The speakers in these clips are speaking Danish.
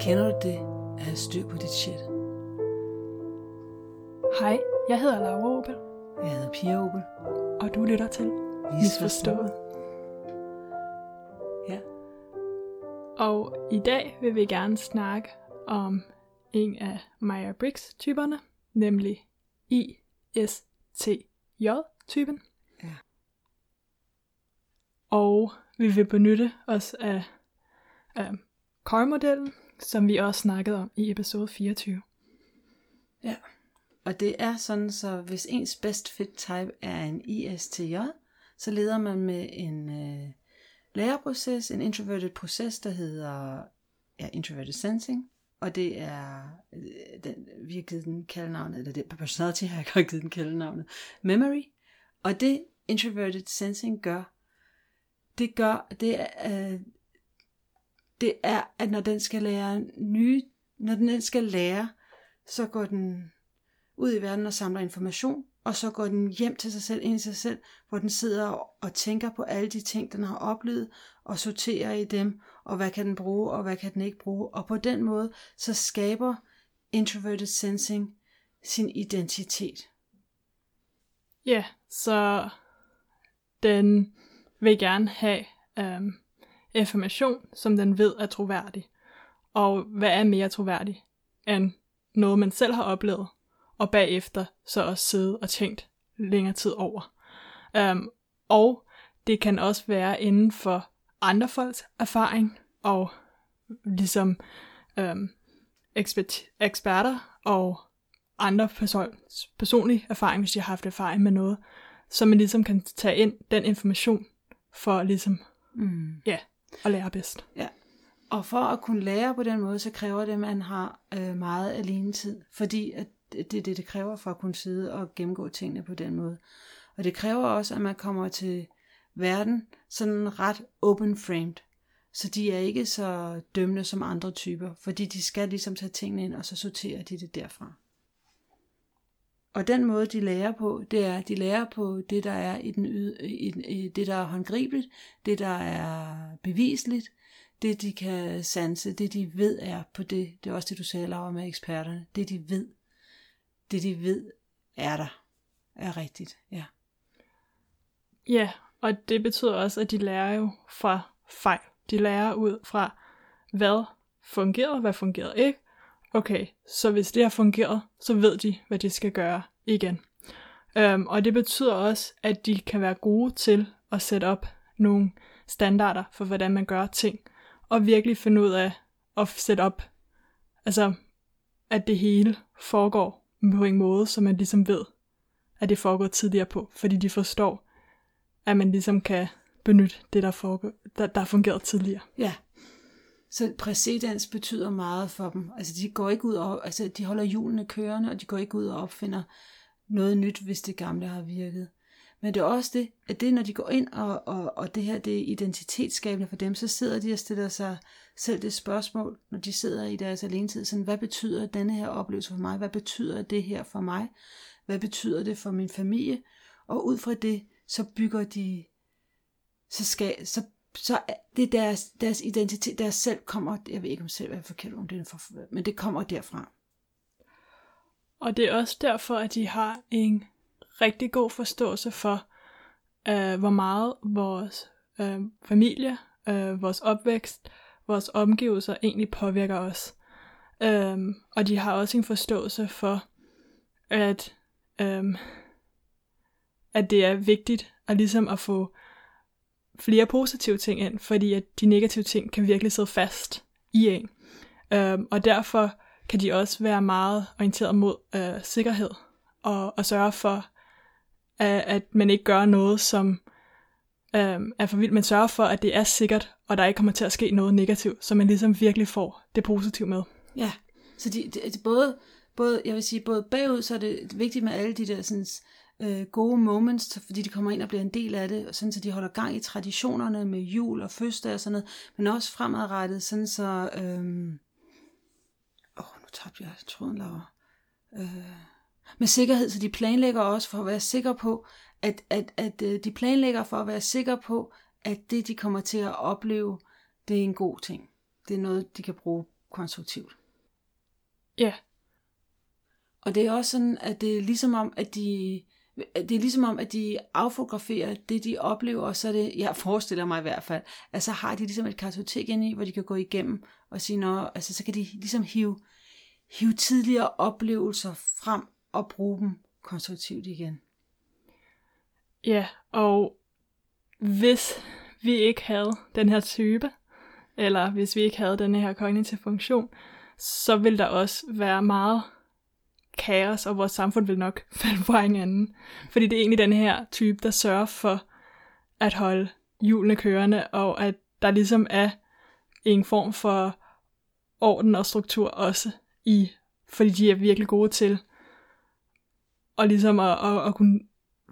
Kender du det at have styr på dit shit? Hej, jeg hedder Laura Opel, Jeg hedder Pia Opel. og du lytter til Misforstået. Ja. Og i dag vil vi gerne snakke om en af Meyer-Briggs-typerne, nemlig ISTJ-typen. Ja. Og vi vil benytte os af, af core-modellen, som vi også snakkede om i episode 24. Ja. Og det er sådan, så hvis ens best fit type er en ISTJ, så leder man med en øh, læreproces, en introverted proces, der hedder ja, introverted sensing. Og det er, øh, den, vi har givet den kaldenavnet, eller det personality har jeg godt givet den kaldenavnet, memory. Og det introverted sensing gør, det gør, det er, øh, det er, at når den skal lære nye, når den skal lære, så går den ud i verden og samler information, og så går den hjem til sig selv, ind i sig selv, hvor den sidder og tænker på alle de ting, den har oplevet, og sorterer i dem, og hvad kan den bruge, og hvad kan den ikke bruge. Og på den måde, så skaber introverted sensing sin identitet. Ja, så den vil gerne have øhm, information, som den ved er troværdig. Og hvad er mere troværdig end noget, man selv har oplevet, og bagefter så også sidde og tænkt længere tid over. Øhm, og det kan også være inden for andre folks erfaring, og ligesom øhm, ekspert, eksperter og andre persons personlige erfaring, hvis de har haft erfaring med noget, så man ligesom kan tage ind den information for ligesom, Mm. ja, at lære bedst. Ja. Og for at kunne lære på den måde, så kræver det, at man har øh, meget alenetid. Fordi at det er det, det kræver for at kunne sidde og gennemgå tingene på den måde. Og det kræver også, at man kommer til verden sådan ret open-framed. Så de er ikke så dømmende som andre typer, fordi de skal ligesom tage tingene ind, og så sorterer de det derfra. Og den måde, de lærer på, det er, at de lærer på det, der er i, den yde, i, i det, der er håndgribeligt, det, der er bevisligt, det, de kan sanse, det, de ved er på det. Det er også det, du sagde, Laura, med eksperterne. Det, de ved. Det, de ved, er der. Er rigtigt, ja. Ja, og det betyder også, at de lærer jo fra fejl. De lærer ud fra, hvad fungerede, hvad fungerede ikke. Okay, så hvis det har fungeret, så ved de, hvad de skal gøre igen. Øhm, og det betyder også, at de kan være gode til at sætte op nogle standarder for, hvordan man gør ting, og virkelig finde ud af at sætte op, altså, at det hele foregår på en måde, så man ligesom ved, at det foregår tidligere på, fordi de forstår, at man ligesom kan benytte det, der, foregår, der, der har fungeret tidligere. Ja. Så præcedens betyder meget for dem. Altså de går ikke ud og, altså de holder hjulene kørende, og de går ikke ud og opfinder noget nyt, hvis det gamle har virket. Men det er også det, at det, når de går ind, og, og, og det her det er identitetsskabende for dem, så sidder de og stiller sig selv det spørgsmål, når de sidder i deres alenetid, sådan, hvad betyder denne her oplevelse for mig? Hvad betyder det her for mig? Hvad betyder det for min familie? Og ud fra det, så bygger de, så skal, så, så det er deres, deres identitet, deres selv kommer, jeg ved ikke om selv er forkert, om det er for, men det kommer derfra. Og det er også derfor, at de har en rigtig god forståelse for, øh, hvor meget vores øh, familie, øh, vores opvækst, vores omgivelser egentlig påvirker os. Um, og de har også en forståelse for, at, um, at det er vigtigt at ligesom at få flere positive ting ind, fordi at de negative ting kan virkelig sidde fast i en. Øhm, og derfor kan de også være meget orienteret mod øh, sikkerhed, og, og sørge for, at, at man ikke gør noget, som øh, er for vildt, men sørge for, at det er sikkert, og der ikke kommer til at ske noget negativt, så man ligesom virkelig får det positive med. Ja, så de, de, de både, både, jeg vil sige, både bagud, så er det vigtigt med alle de der sådan, øh, gode moments, fordi de kommer ind og bliver en del af det, sådan så de holder gang i traditionerne med jul og fødselsdag og sådan noget, men også fremadrettet, sådan så, øhm, åh, nu tabte jeg tråden, Laura, øh, med sikkerhed, så de planlægger også for at være sikre på, at, at, at øh, de planlægger for at være sikre på, at det, de kommer til at opleve, det er en god ting. Det er noget, de kan bruge konstruktivt. Ja, Og det er også sådan, at det er ligesom om, at de, Øh, det er ligesom om, at de affograferer det, de oplever, og så er det, jeg forestiller mig i hvert fald, at så har de ligesom et kartotek inde i, hvor de kan gå igennem og sige, Nå, altså så kan de ligesom hive, hive tidligere oplevelser frem og bruge dem konstruktivt igen. Ja, og hvis vi ikke havde den her type, eller hvis vi ikke havde den her kognitive funktion, så vil der også være meget kaos, og vores samfund vil nok falde fra hinanden. Fordi det er egentlig den her type, der sørger for at holde hjulene kørende, og at der ligesom er en form for orden og struktur også i, fordi de er virkelig gode til og ligesom at, at, at kunne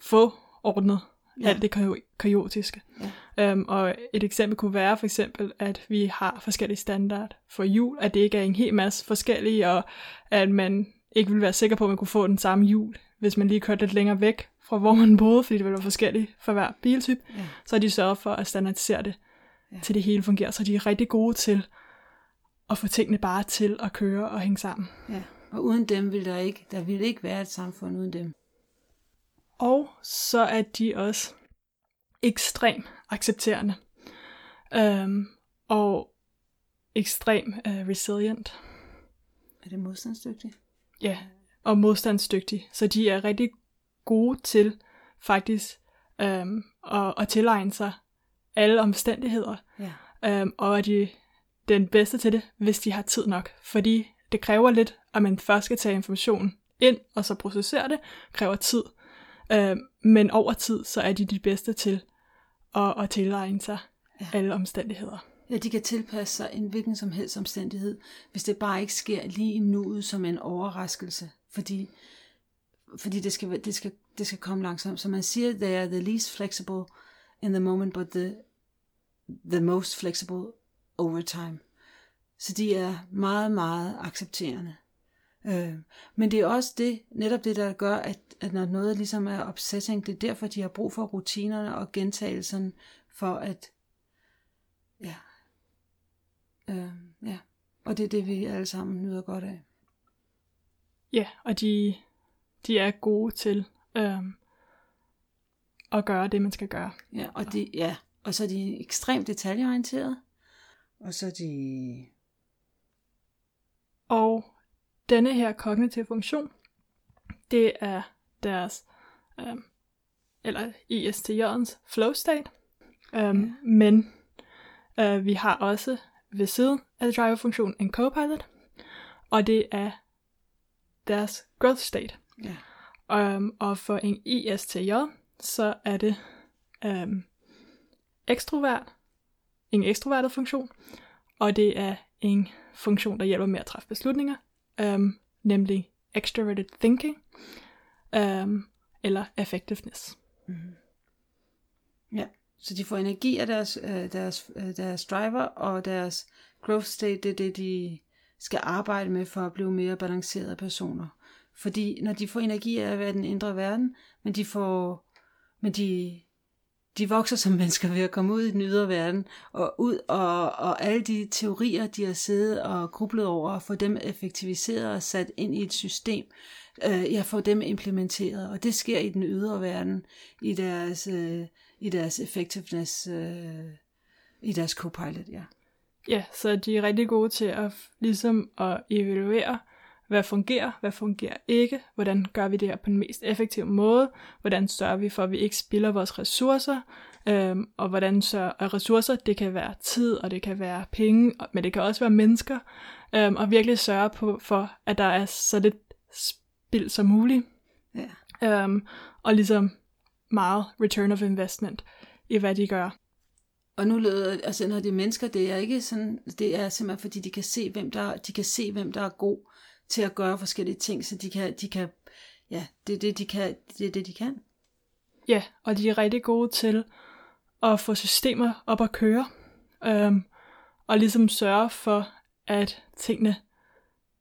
få ordnet Ja. alt det kao- kaotiske. Ja. Um, og et eksempel kunne være for eksempel, at vi har forskellige standard for jul, at det ikke er en hel masse forskellige, og at man ikke vil være sikker på, at man kunne få den samme jul, hvis man lige kørte lidt længere væk fra, hvor man boede, fordi det ville være forskelligt for hver biltype. Ja. Så har de sørget for at standardisere det, Ja. til det hele fungerer. Så de er rigtig gode til at få tingene bare til at køre og hænge sammen. Ja. Og uden dem vil der ikke, der vil ikke være et samfund uden dem. Og så er de også ekstrem accepterende. Um, og ekstrem uh, resilient. Er det modstandsdygtigt? Ja, og modstandsdygtige. Så de er rigtig gode til faktisk um, at, at tilegne sig alle omstændigheder. Ja. Um, og er de den bedste til det, hvis de har tid nok. Fordi det kræver lidt, at man først skal tage information ind, og så processere det, kræver tid. Um, men over tid, så er de de bedste til at, at tilegne sig ja. alle omstændigheder. Ja, de kan tilpasse sig en hvilken som helst omstændighed, hvis det bare ikke sker lige i nuet som en overraskelse, fordi, fordi det, skal, det, skal, det skal komme langsomt. Så man siger, they are the least flexible in the moment, but the, the most flexible over time. Så de er meget, meget accepterende. Øh, men det er også det, netop det, der gør, at, at når noget ligesom er obsessing, det er derfor, de har brug for rutinerne og gentagelsen, for at ja, Øh, ja, og det er det, vi alle sammen nyder godt af. Ja, og de, de er gode til øhm, at gøre det, man skal gøre. Ja, og, de, ja, og så er de ekstremt detaljeorienterede. Og så er de... Og denne her kognitive funktion, det er deres, øhm, eller ISTJ'ens flow state. Øhm, Ja. Men øh, vi har også ved siden af driver-funktionen en copilot, og det er deres growth state. Ja, Um, og for en ISTJ, så er det um, ekstrovert, en ekstrovertet funktion, og det er en funktion, der hjælper med at træffe beslutninger, um, nemlig extroverted thinking, um, eller effectiveness. ja. Så de får energi af deres, øh, deres, øh, deres driver, og deres growth state, det er det, de skal arbejde med for at blive mere balancerede personer. Fordi når de får energi af at være den indre verden, men de får, men de, de vokser som mennesker ved at komme ud i den ydre verden, og ud og, og alle de teorier, de har siddet og grublet over, og få dem effektiviseret og sat ind i et system, øh, jeg får dem implementeret, og det sker i den ydre verden, i deres, øh, i deres effectiveness, øh, i deres copilot, ja. Ja, så de er rigtig gode til at ligesom at evaluere, hvad fungerer, hvad fungerer ikke, hvordan gør vi det her på den mest effektive måde, hvordan sørger vi for, at vi ikke spilder vores ressourcer, øhm, og hvordan sørger ressourcer, det kan være tid, og det kan være penge, men det kan også være mennesker, øhm, og virkelig sørge på, for, at der er så lidt spild som muligt, ja. øhm, og ligesom meget return of investment i, hvad de gør. Og nu lyder, altså når det er mennesker, det er ikke sådan, det er simpelthen fordi, de kan se, hvem der, de kan se, hvem der er god til at gøre forskellige ting, så de kan, de kan ja, det er det, de kan, det er det, de kan. Ja, og de er rigtig gode til at få systemer op at køre, øhm, og ligesom sørge for, at tingene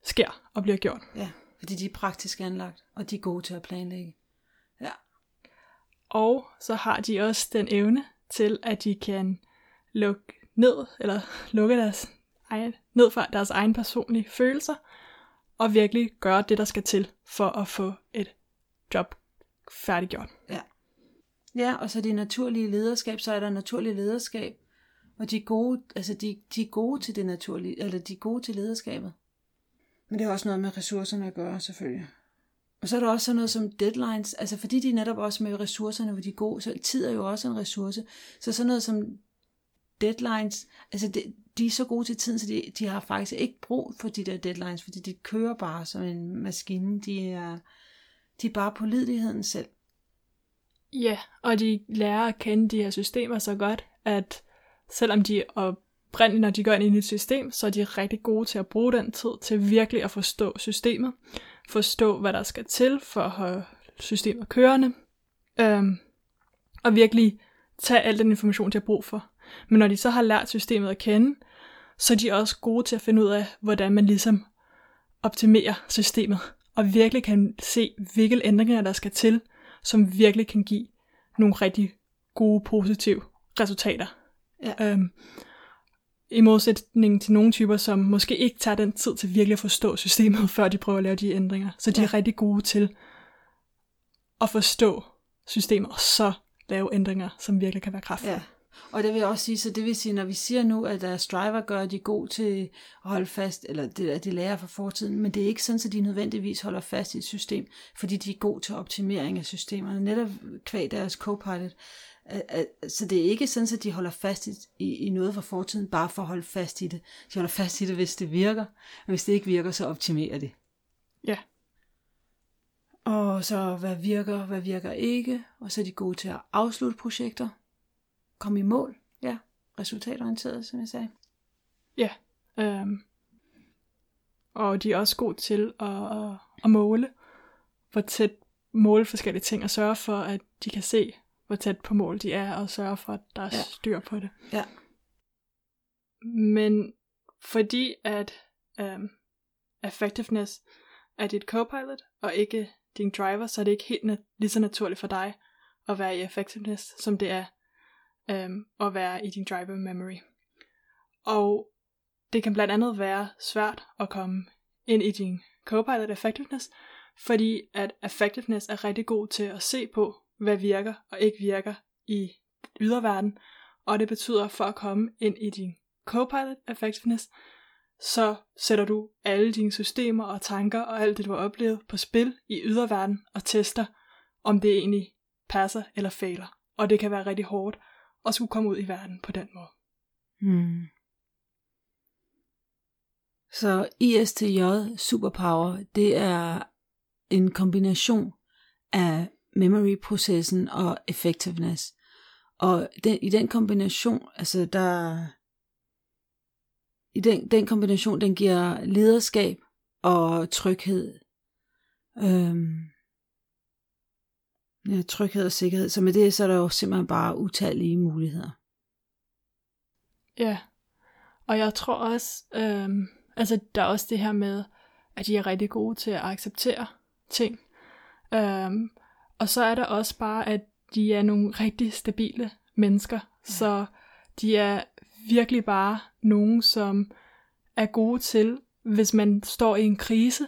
sker og bliver gjort. Ja, fordi de er praktisk anlagt, og de er gode til at planlægge. Og så har de også den evne til, at de kan lukke ned, eller lukke deres egen, ned fra deres egen personlige følelser, og virkelig gøre det, der skal til for at få et job færdiggjort. Ja. Ja, og så det naturlige lederskab, så er der naturlig lederskab, og de er gode, altså de, de er gode til det naturlige, eller de er gode til lederskabet. Men det har også noget med ressourcerne at gøre, selvfølgelig. Og så er der også sådan noget som deadlines, altså fordi de netop også med ressourcerne, hvor de er gode, så tid er jo også en ressource. Så sådan noget som deadlines, altså de, de er så gode til tiden, så de, de har faktisk ikke brug for de der deadlines, fordi de kører bare som en maskine. De er, de er bare pålideligheden selv. Ja, og de lærer at kende de her systemer så godt, at selvom de oprindeligt, når de går ind i et system, så er de rigtig gode til at bruge den tid til virkelig at forstå systemet, forstå, hvad der skal til for at have systemet kørende, øhm, og virkelig tage al den information, de har brug for. Men når de så har lært systemet at kende, så er de også gode til at finde ud af, hvordan man ligesom optimerer systemet, og virkelig kan se, hvilke ændringer der skal til, som virkelig kan give nogle rigtig gode, positive resultater. Ja. Øhm, I modsætning til nogle typer, som måske ikke tager den tid til virkelig at forstå systemet, før de prøver at lave de ændringer. Så de ja. er rigtig gode til at forstå systemet, og så lave ændringer, som virkelig kan være kraftfulde. Ja. Og det vil jeg også sige, så det vil sige, når vi siger nu, at deres driver gør, at de er gode til at holde fast, eller det, at de lærer fra fortiden, men det er ikke sådan, at de nødvendigvis holder fast i et system, fordi de er gode til optimering af systemerne, netop kvæg deres copilot. Så det er ikke sådan, at de holder fast i, i noget fra fortiden, bare for at holde fast i det. De holder fast i det, hvis det virker, og hvis det ikke virker, så optimerer det. Ja. Og så hvad virker, hvad virker ikke, og så er de gode til at afslutte projekter, komme i mål, ja, resultatorienteret, som jeg sagde. Ja, øhm. og de er også gode til at, at, at måle, hvor tæt måle forskellige ting, og sørge for, at de kan se, hvor tæt på mål de er, og sørge for, at der er ja. styr på det. Ja. Men fordi at um, effectiveness er dit copilot, og ikke din driver, så er det ikke helt nat- lige så naturligt for dig at være i effectiveness, som det er um, at være i din driver memory. Og det kan blandt andet være svært at komme ind i din copilot effectiveness, fordi at effectiveness er rigtig god til at se på, hvad virker og ikke virker i yderverden, og det betyder for at komme ind i din Copilot Effectiveness, så sætter du alle dine systemer og tanker og alt det, du har oplevet på spil i yderverden og tester, om det egentlig passer eller fejler. Og det kan være rigtig hårdt at skulle komme ud i verden på den måde. Hmm. Så ISTJ Superpower, det er en kombination af memory-processen og effectiveness. Og den, i den kombination, altså der, i den, den kombination, den giver lederskab og tryghed. Øhm, ja, tryghed og sikkerhed. Så med det, så er der jo simpelthen bare utallige muligheder. Ja, og jeg tror også, øhm, altså der er også det her med, at de er rigtig gode til at acceptere ting. Øhm, og så er der også bare, at de er nogle rigtig stabile mennesker. Ja. Så de er virkelig bare nogen, som er gode til, hvis man står i en krise,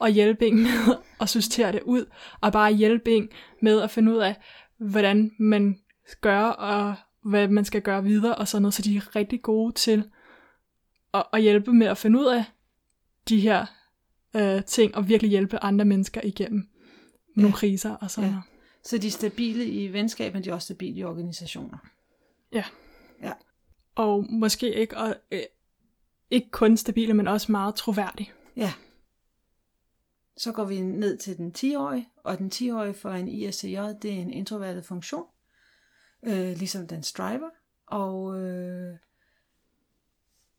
og hjælpe en med at sortere det ud, og bare hjælpe en med at finde ud af, hvordan man gør, og hvad man skal gøre videre, og sådan noget. Så de er rigtig gode til at, at hjælpe med at finde ud af de her øh, ting, og virkelig hjælpe andre mennesker igennem nogle kriser og sådan ja. noget. Så de er stabile i venskab, men de er også stabile i organisationer. Ja. Ja. Og måske ikke, og, øh, ikke kun stabile, men også meget troværdige. Ja. Så går vi ned til den 10-årige, og den 10-årige for en ISCJ, det er en introvertet funktion, øh, ligesom den driver, og, øh,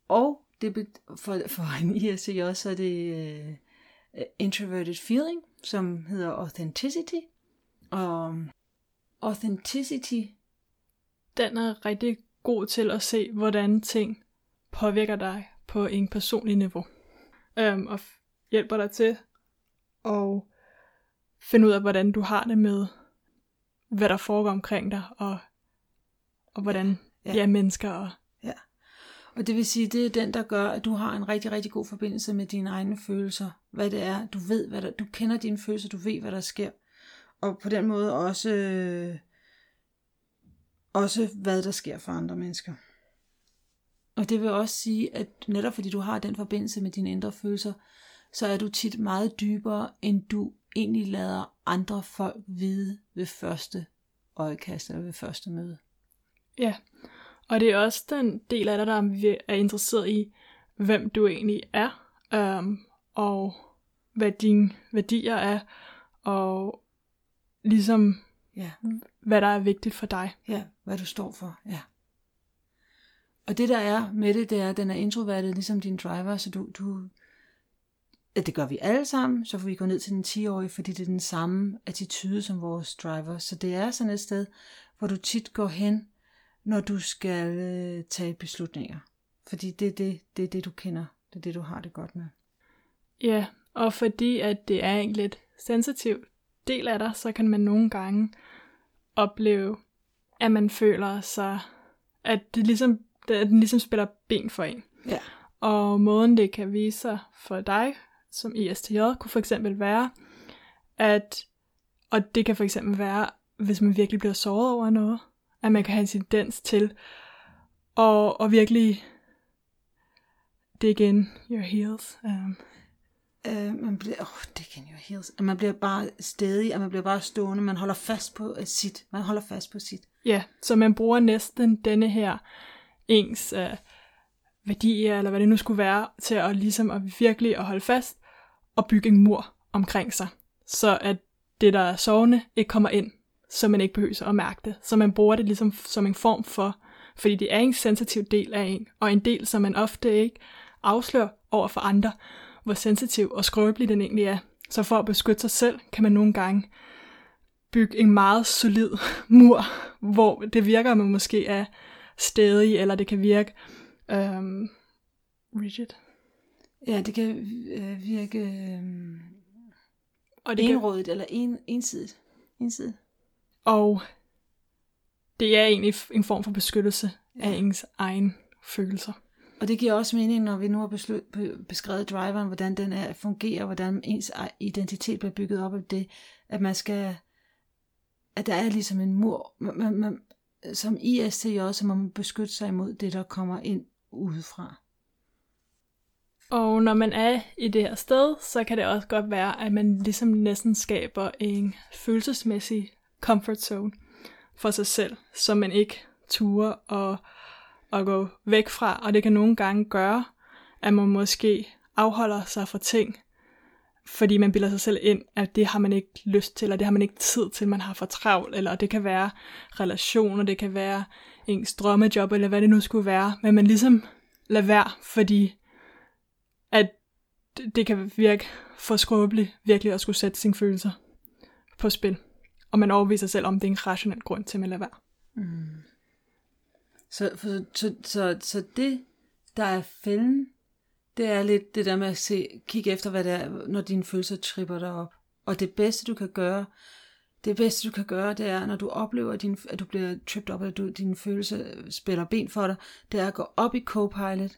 og det for, for en ISCJ, så er det øh, introverted feeling, som hedder authenticity, og authenticity, den er rigtig god til at se, hvordan ting påvirker dig på en personlig niveau. Øhm, og hjælper dig til at finde ud af, hvordan du har det med, hvad der foregår omkring dig, og og hvordan Ja. ja. ja, mennesker og og det vil sige, det er den, der gør, at du har en rigtig, rigtig god forbindelse med dine egne følelser. Hvad det er. Du ved, hvad der, du kender dine følelser, du ved, hvad der sker. Og på den måde også, øh, også hvad der sker for andre mennesker. Og det vil også sige, at netop fordi du har den forbindelse med dine indre følelser, så er du tit meget dybere, end du egentlig lader andre folk vide ved første øjekast eller ved første møde. Ja, og det er også den del af dig, der vi- er interesseret i, hvem du egentlig er, øhm, og hvad dine værdier er, og ligesom Ja. hvad der er vigtigt for dig. Ja, hvad du står for, ja. Og det der er med det, det er, at den er introvertet, ligesom din driver, så du, du det gør vi alle sammen, så får vi gå ned til den 10-årige, fordi det er den samme attitude som vores driver. Så det er sådan et sted, hvor du tit går hen, når du skal øh, tage beslutninger. Fordi det er det, det er det, du kender. Det er det, du har det godt med. Ja, og fordi at det er en lidt sensitiv del af dig, så kan man nogle gange opleve, at man føler sig, at det ligesom, at den ligesom spiller ben for en. Ja. Og måden det kan vise sig for dig som ISTJ, kunne for eksempel være, at, og det kan for eksempel være, hvis man virkelig bliver såret over noget, at man kan have en tendens til at, at virkelig dig in your heels. Um, Øh, man bliver, oh, det kan jo heels. At man bliver bare stedig, at man bliver bare stående. Man holder fast på øh, sit. Man holder fast på sit. Ja, så man bruger næsten denne her ens øh, værdier, eller hvad det nu skulle være, til at ligesom at virkelig at holde fast og bygge en mur omkring sig, så at det, der er sovende, ikke kommer ind, så man ikke behøver at mærke det. Så man bruger det ligesom som en form for, fordi det er en sensitiv del af en, og en del, som man ofte ikke afslører over for andre, hvor sensitiv og skrøbelig den egentlig er. Så for at beskytte sig selv, kan man nogle gange bygge en meget solid mur, hvor det virker, at man måske er stedig, eller det kan virke øhm, rigid. Ja, det kan øh, virke øh, Og det, kan, enrådigt eller en, ensidigt. Ensidigt. Og det er egentlig en form for beskyttelse Ja. af ens egen følelser. Og det giver også mening, når vi nu har beslut, be- beskrevet driveren, hvordan den er, fungerer, hvordan ens identitet bliver bygget op af det, at man skal, at der er ligesom en mur, man, man, som ISTJ, så må man beskytte sig imod det, der kommer ind udefra. Og når man er i det her sted, så kan det også godt være, at man ligesom næsten skaber en følelsesmæssig comfort zone for sig selv, som man ikke turer og, og gå væk fra. Og det kan nogle gange gøre, at man måske afholder sig fra ting, fordi man bilder sig selv ind, at det har man ikke lyst til, eller det har man ikke tid til, man har for travlt, eller det kan være relationer, det kan være ens drømmejob, eller hvad det nu skulle være, men man ligesom lader være, fordi at det- det kan virke for skrøbeligt virkelig at skulle sætte sine følelser på spil. Og man overviser sig selv, om det er en rationel grund til, at man lader være. Mm. Så, for, så, så, så det, der er fælden, det er lidt det der med at se, kigge efter, hvad det er, når dine følelser tripper dig op. Og det bedste, du kan gøre, det bedste, du kan gøre, det er, når du oplever, din, at du bliver tripped op, at du, dine følelser spiller ben for dig, det er at gå op i Copilot,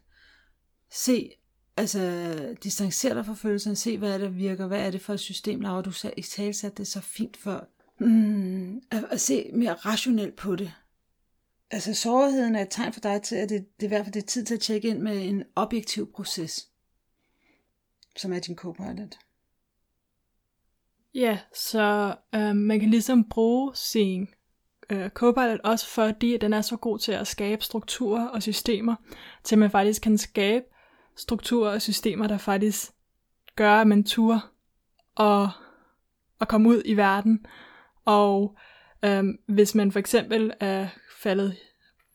se, altså distancere dig fra følelserne, se, hvad er det, der virker, hvad er det for et system, Laura, du i talsat det så fint før. Mm, at, at se mere rationelt på det. Altså sårheden er et tegn for dig til, at det, det er i hvert fald det er tid til at tjekke ind med en objektiv proces, som er din Copilot. Ja, så øh, man kan ligesom bruge sin øh, Copilot også fordi, den er så god til at skabe strukturer og systemer, til man faktisk kan skabe strukturer og systemer, der faktisk gør, at man turer og, og komme ud i verden. Og øh, hvis man for eksempel er faldet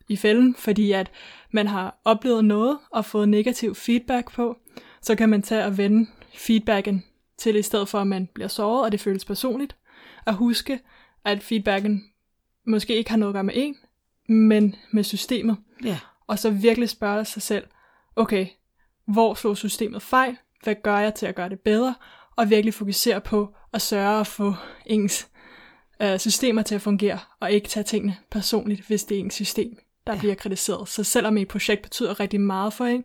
i fælden, fordi at man har oplevet noget og fået negativ feedback på, så kan man tage og vende feedbacken til i stedet for, at man bliver såret, og det føles personligt. At huske, at feedbacken måske ikke har noget at gøre med en, men med systemet. Ja, Og så virkelig spørge sig selv, okay, hvor slog systemet fejl? Hvad gør jeg til at gøre det bedre? Og virkelig fokusere på at sørge at få ens øh, systemer til at fungere, og ikke tage tingene personligt, hvis det er en system, der ja. bliver kritiseret. Så selvom et projekt betyder rigtig meget for en,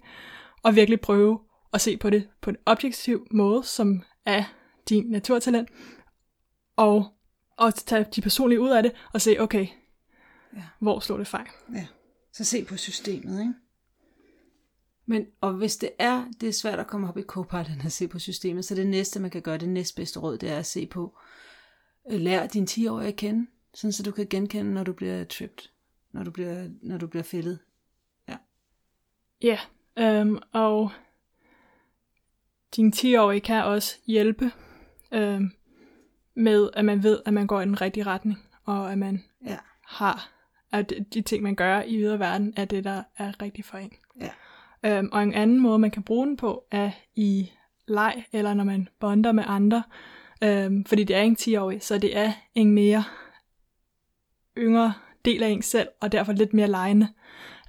og virkelig prøve at se på det på en objektiv måde, som er din naturtalent, og, og tage de personlige ud af det, og se, okay, ja. hvor slår det fejl? Ja, så se på systemet, ikke? Men, og hvis det er, det er svært at komme op i Copilot og se på systemet, så det næste, man kan gøre, det næstbedste råd, det er at se på, lær din 10-årige at kende, sådan så du kan genkende, når du bliver tripped, når du bliver, når du bliver fældet. Ja. Ja, øhm, og din 10-årige kan også hjælpe øhm, med, at man ved, at man går i den rigtige retning, og at man ja. har, at de ting, man gør i ydre verden, er det, der er rigtigt for en. Ja. Øhm, og en anden måde, man kan bruge den på, er i leg, eller når man bonder med andre. Øhm, fordi det er en 10-årig, så det er en mere yngre del af en selv, og derfor lidt mere lejende.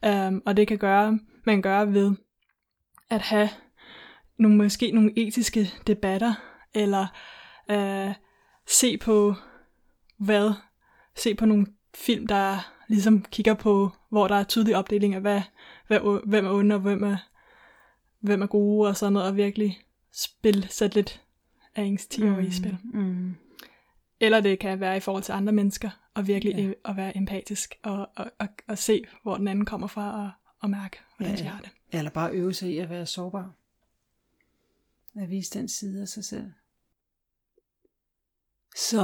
Øhm, og det kan gøre, man gøre ved at have nogle, måske nogle etiske debatter, eller øh, se på hvad, se på nogle film, der ligesom kigger på, hvor der er tydelig opdeling af, hvad, hvad, hvem er onde, og hvem er, hvem er gode, og sådan noget, og virkelig spil, sætte lidt af ens 10 mm, i spil. Mm. Eller det kan være i forhold til andre mennesker, og virkelig ja. at være empatisk, og, og, og, og se, hvor den anden kommer fra, og, og mærke, hvordan ja, de har det. Eller bare øve sig i at være sårbar. At vise den side af sig selv. Så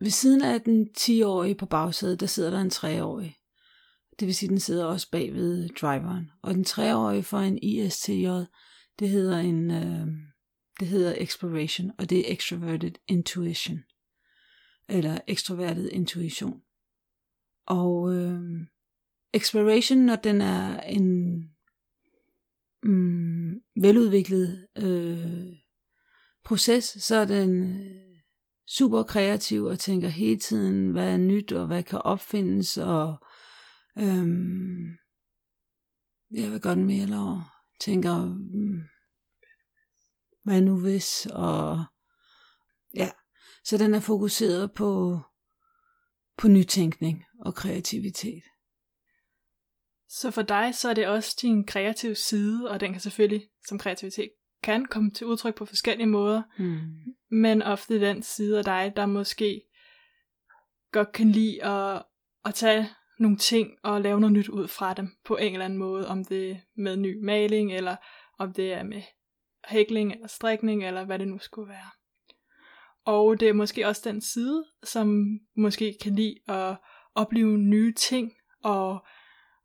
ved siden af den 10-årige på bagsædet, der sidder der en 3-årig. Det vil sige, den sidder også bag ved driveren. Og den 3-årige for en ISTJ, det hedder en, øh, det hedder exploration, og det er extroverted intuition. Eller extroverted intuition. Og øh, exploration, når den er en mm, veludviklet øh, proces, så er den øh, super kreativ og tænker hele tiden, hvad er nyt og hvad kan opfindes, og øhm, jeg vil godt mere, og tænker, mm, hvad nu hvis, og ja, så den er fokuseret på, på nytænkning og kreativitet. Så for dig, så er det også din kreative side, og den kan selvfølgelig som kreativitet kan komme til udtryk på forskellige måder, mm. men ofte den side af dig, der måske godt kan lide at, at tage nogle ting og lave noget nyt ud fra dem på en eller anden måde, om det er med ny maling, eller om det er med hækling eller strikning, eller hvad det nu skulle være. Og det er måske også den side, som måske kan lide at opleve nye ting og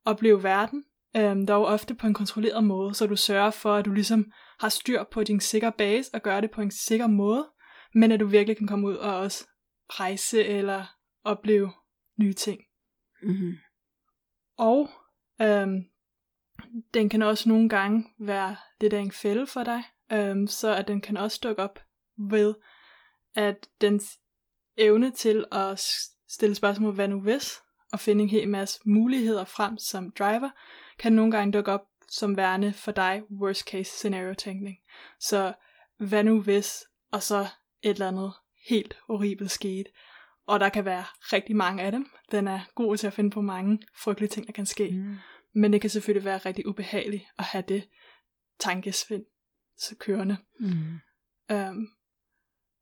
opleve verden, øhm, dog ofte på en kontrolleret måde, så du sørger for, at du ligesom har styr på din sikre base og gør det på en sikker måde, men at du virkelig kan komme ud og også rejse eller opleve nye ting. Mm-hmm. Og øhm, den kan også nogle gange være lidt af en fælde for dig, øhm, så at den kan også dukke op ved, at dens evne til at stille spørgsmål, hvad nu hvis, og finde en hel masse muligheder frem som driver, kan nogle gange dukke op som værende for dig worst case scenario tænkning. Så hvad nu hvis, og så et eller andet helt horribelt skete. Og der kan være rigtig mange af dem. Den er god til at finde på mange frygtelige ting, der kan ske. Mm. Men det kan selvfølgelig være rigtig ubehageligt at have det tankesvind så kørende. Mm. Um,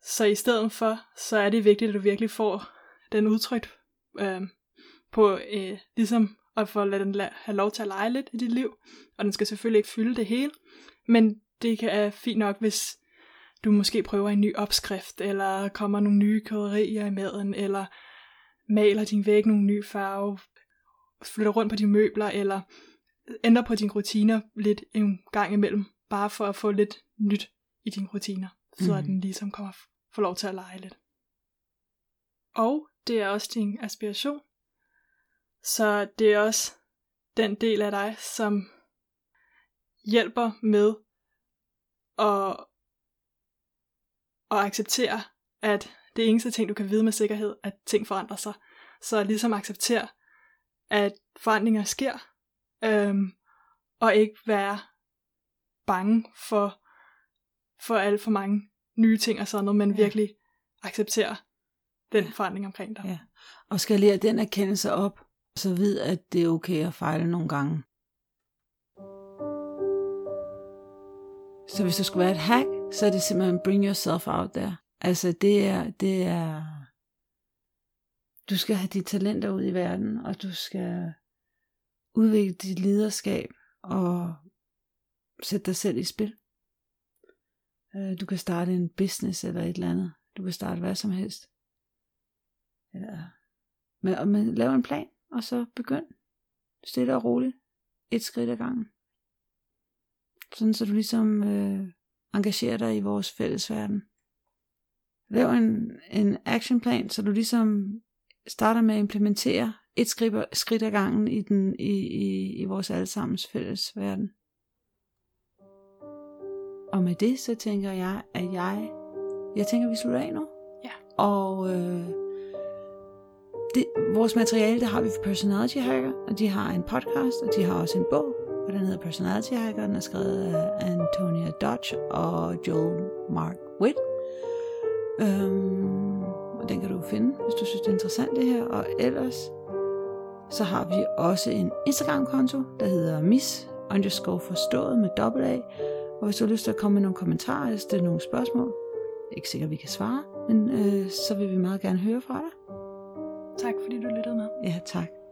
så i stedet for, så er det vigtigt, at du virkelig får den udtrykt um, på uh, ligesom at lade den have lov til at lege lidt i dit liv. Og den skal selvfølgelig ikke fylde det hele, men det kan er fint nok, hvis du måske prøver en ny opskrift, eller kommer nogle nye krydderier i maden, eller maler din væg nogle nye farve, flytter rundt på dine møbler, eller ændrer på dine rutiner lidt en gang imellem, bare for at få lidt nyt i dine rutiner, så mm. at den ligesom kommer får lov til at lege lidt. Og det er også din aspiration, så det er også den del af dig, som hjælper med at, at acceptere, at det eneste ting, du kan vide med sikkerhed, at ting forandrer sig. Så ligesom acceptere, at forandringer sker, øhm, og ikke være bange for, for alt for mange nye ting og sådan noget, men ja. virkelig acceptere, den forandring omkring dig. Ja. Og skalere den erkendelse op, så vid, at det er okay at fejle nogle gange. Så hvis der skulle være et hack, så er det simpelthen bring yourself out there. Altså det er, det er, du skal have dit talenter ud i verden, og du skal udvikle dit lederskab og sætte dig selv i spil. Øh, du kan starte en business eller et eller andet. Du kan starte hvad som helst. Eller, men, men lave en plan, og så begynd. Stille og roligt. Et skridt ad gangen. Sådan så du ligesom øh, engagerer dig i vores fælles verden. Lav en, en actionplan, så du ligesom starter med at implementere et skridt, skridt ad gangen i, den, i, i, i vores allesammens fælles verden. Og med det, så tænker jeg, at jeg, jeg tænker, at vi slutter af nu. Ja. Og øh, det, vores materiale, det har vi for Personality Hacker, og de har en podcast, og de har også en bog, og den hedder Personality Hacker. Den er skrevet af Antonia Dodge og Joel Mark Witt. Øhm, og den kan du finde, hvis du synes, det er interessant det her. Og ellers, så har vi også en Instagram-konto, der hedder miss underscore forstået med dobbelt A. Og hvis du har lyst til at komme med nogle kommentarer eller stille nogle spørgsmål, er ikke sikkert, vi kan svare, men øh, så vil vi meget gerne høre fra dig. Tak fordi du lyttede med. Ja, tak.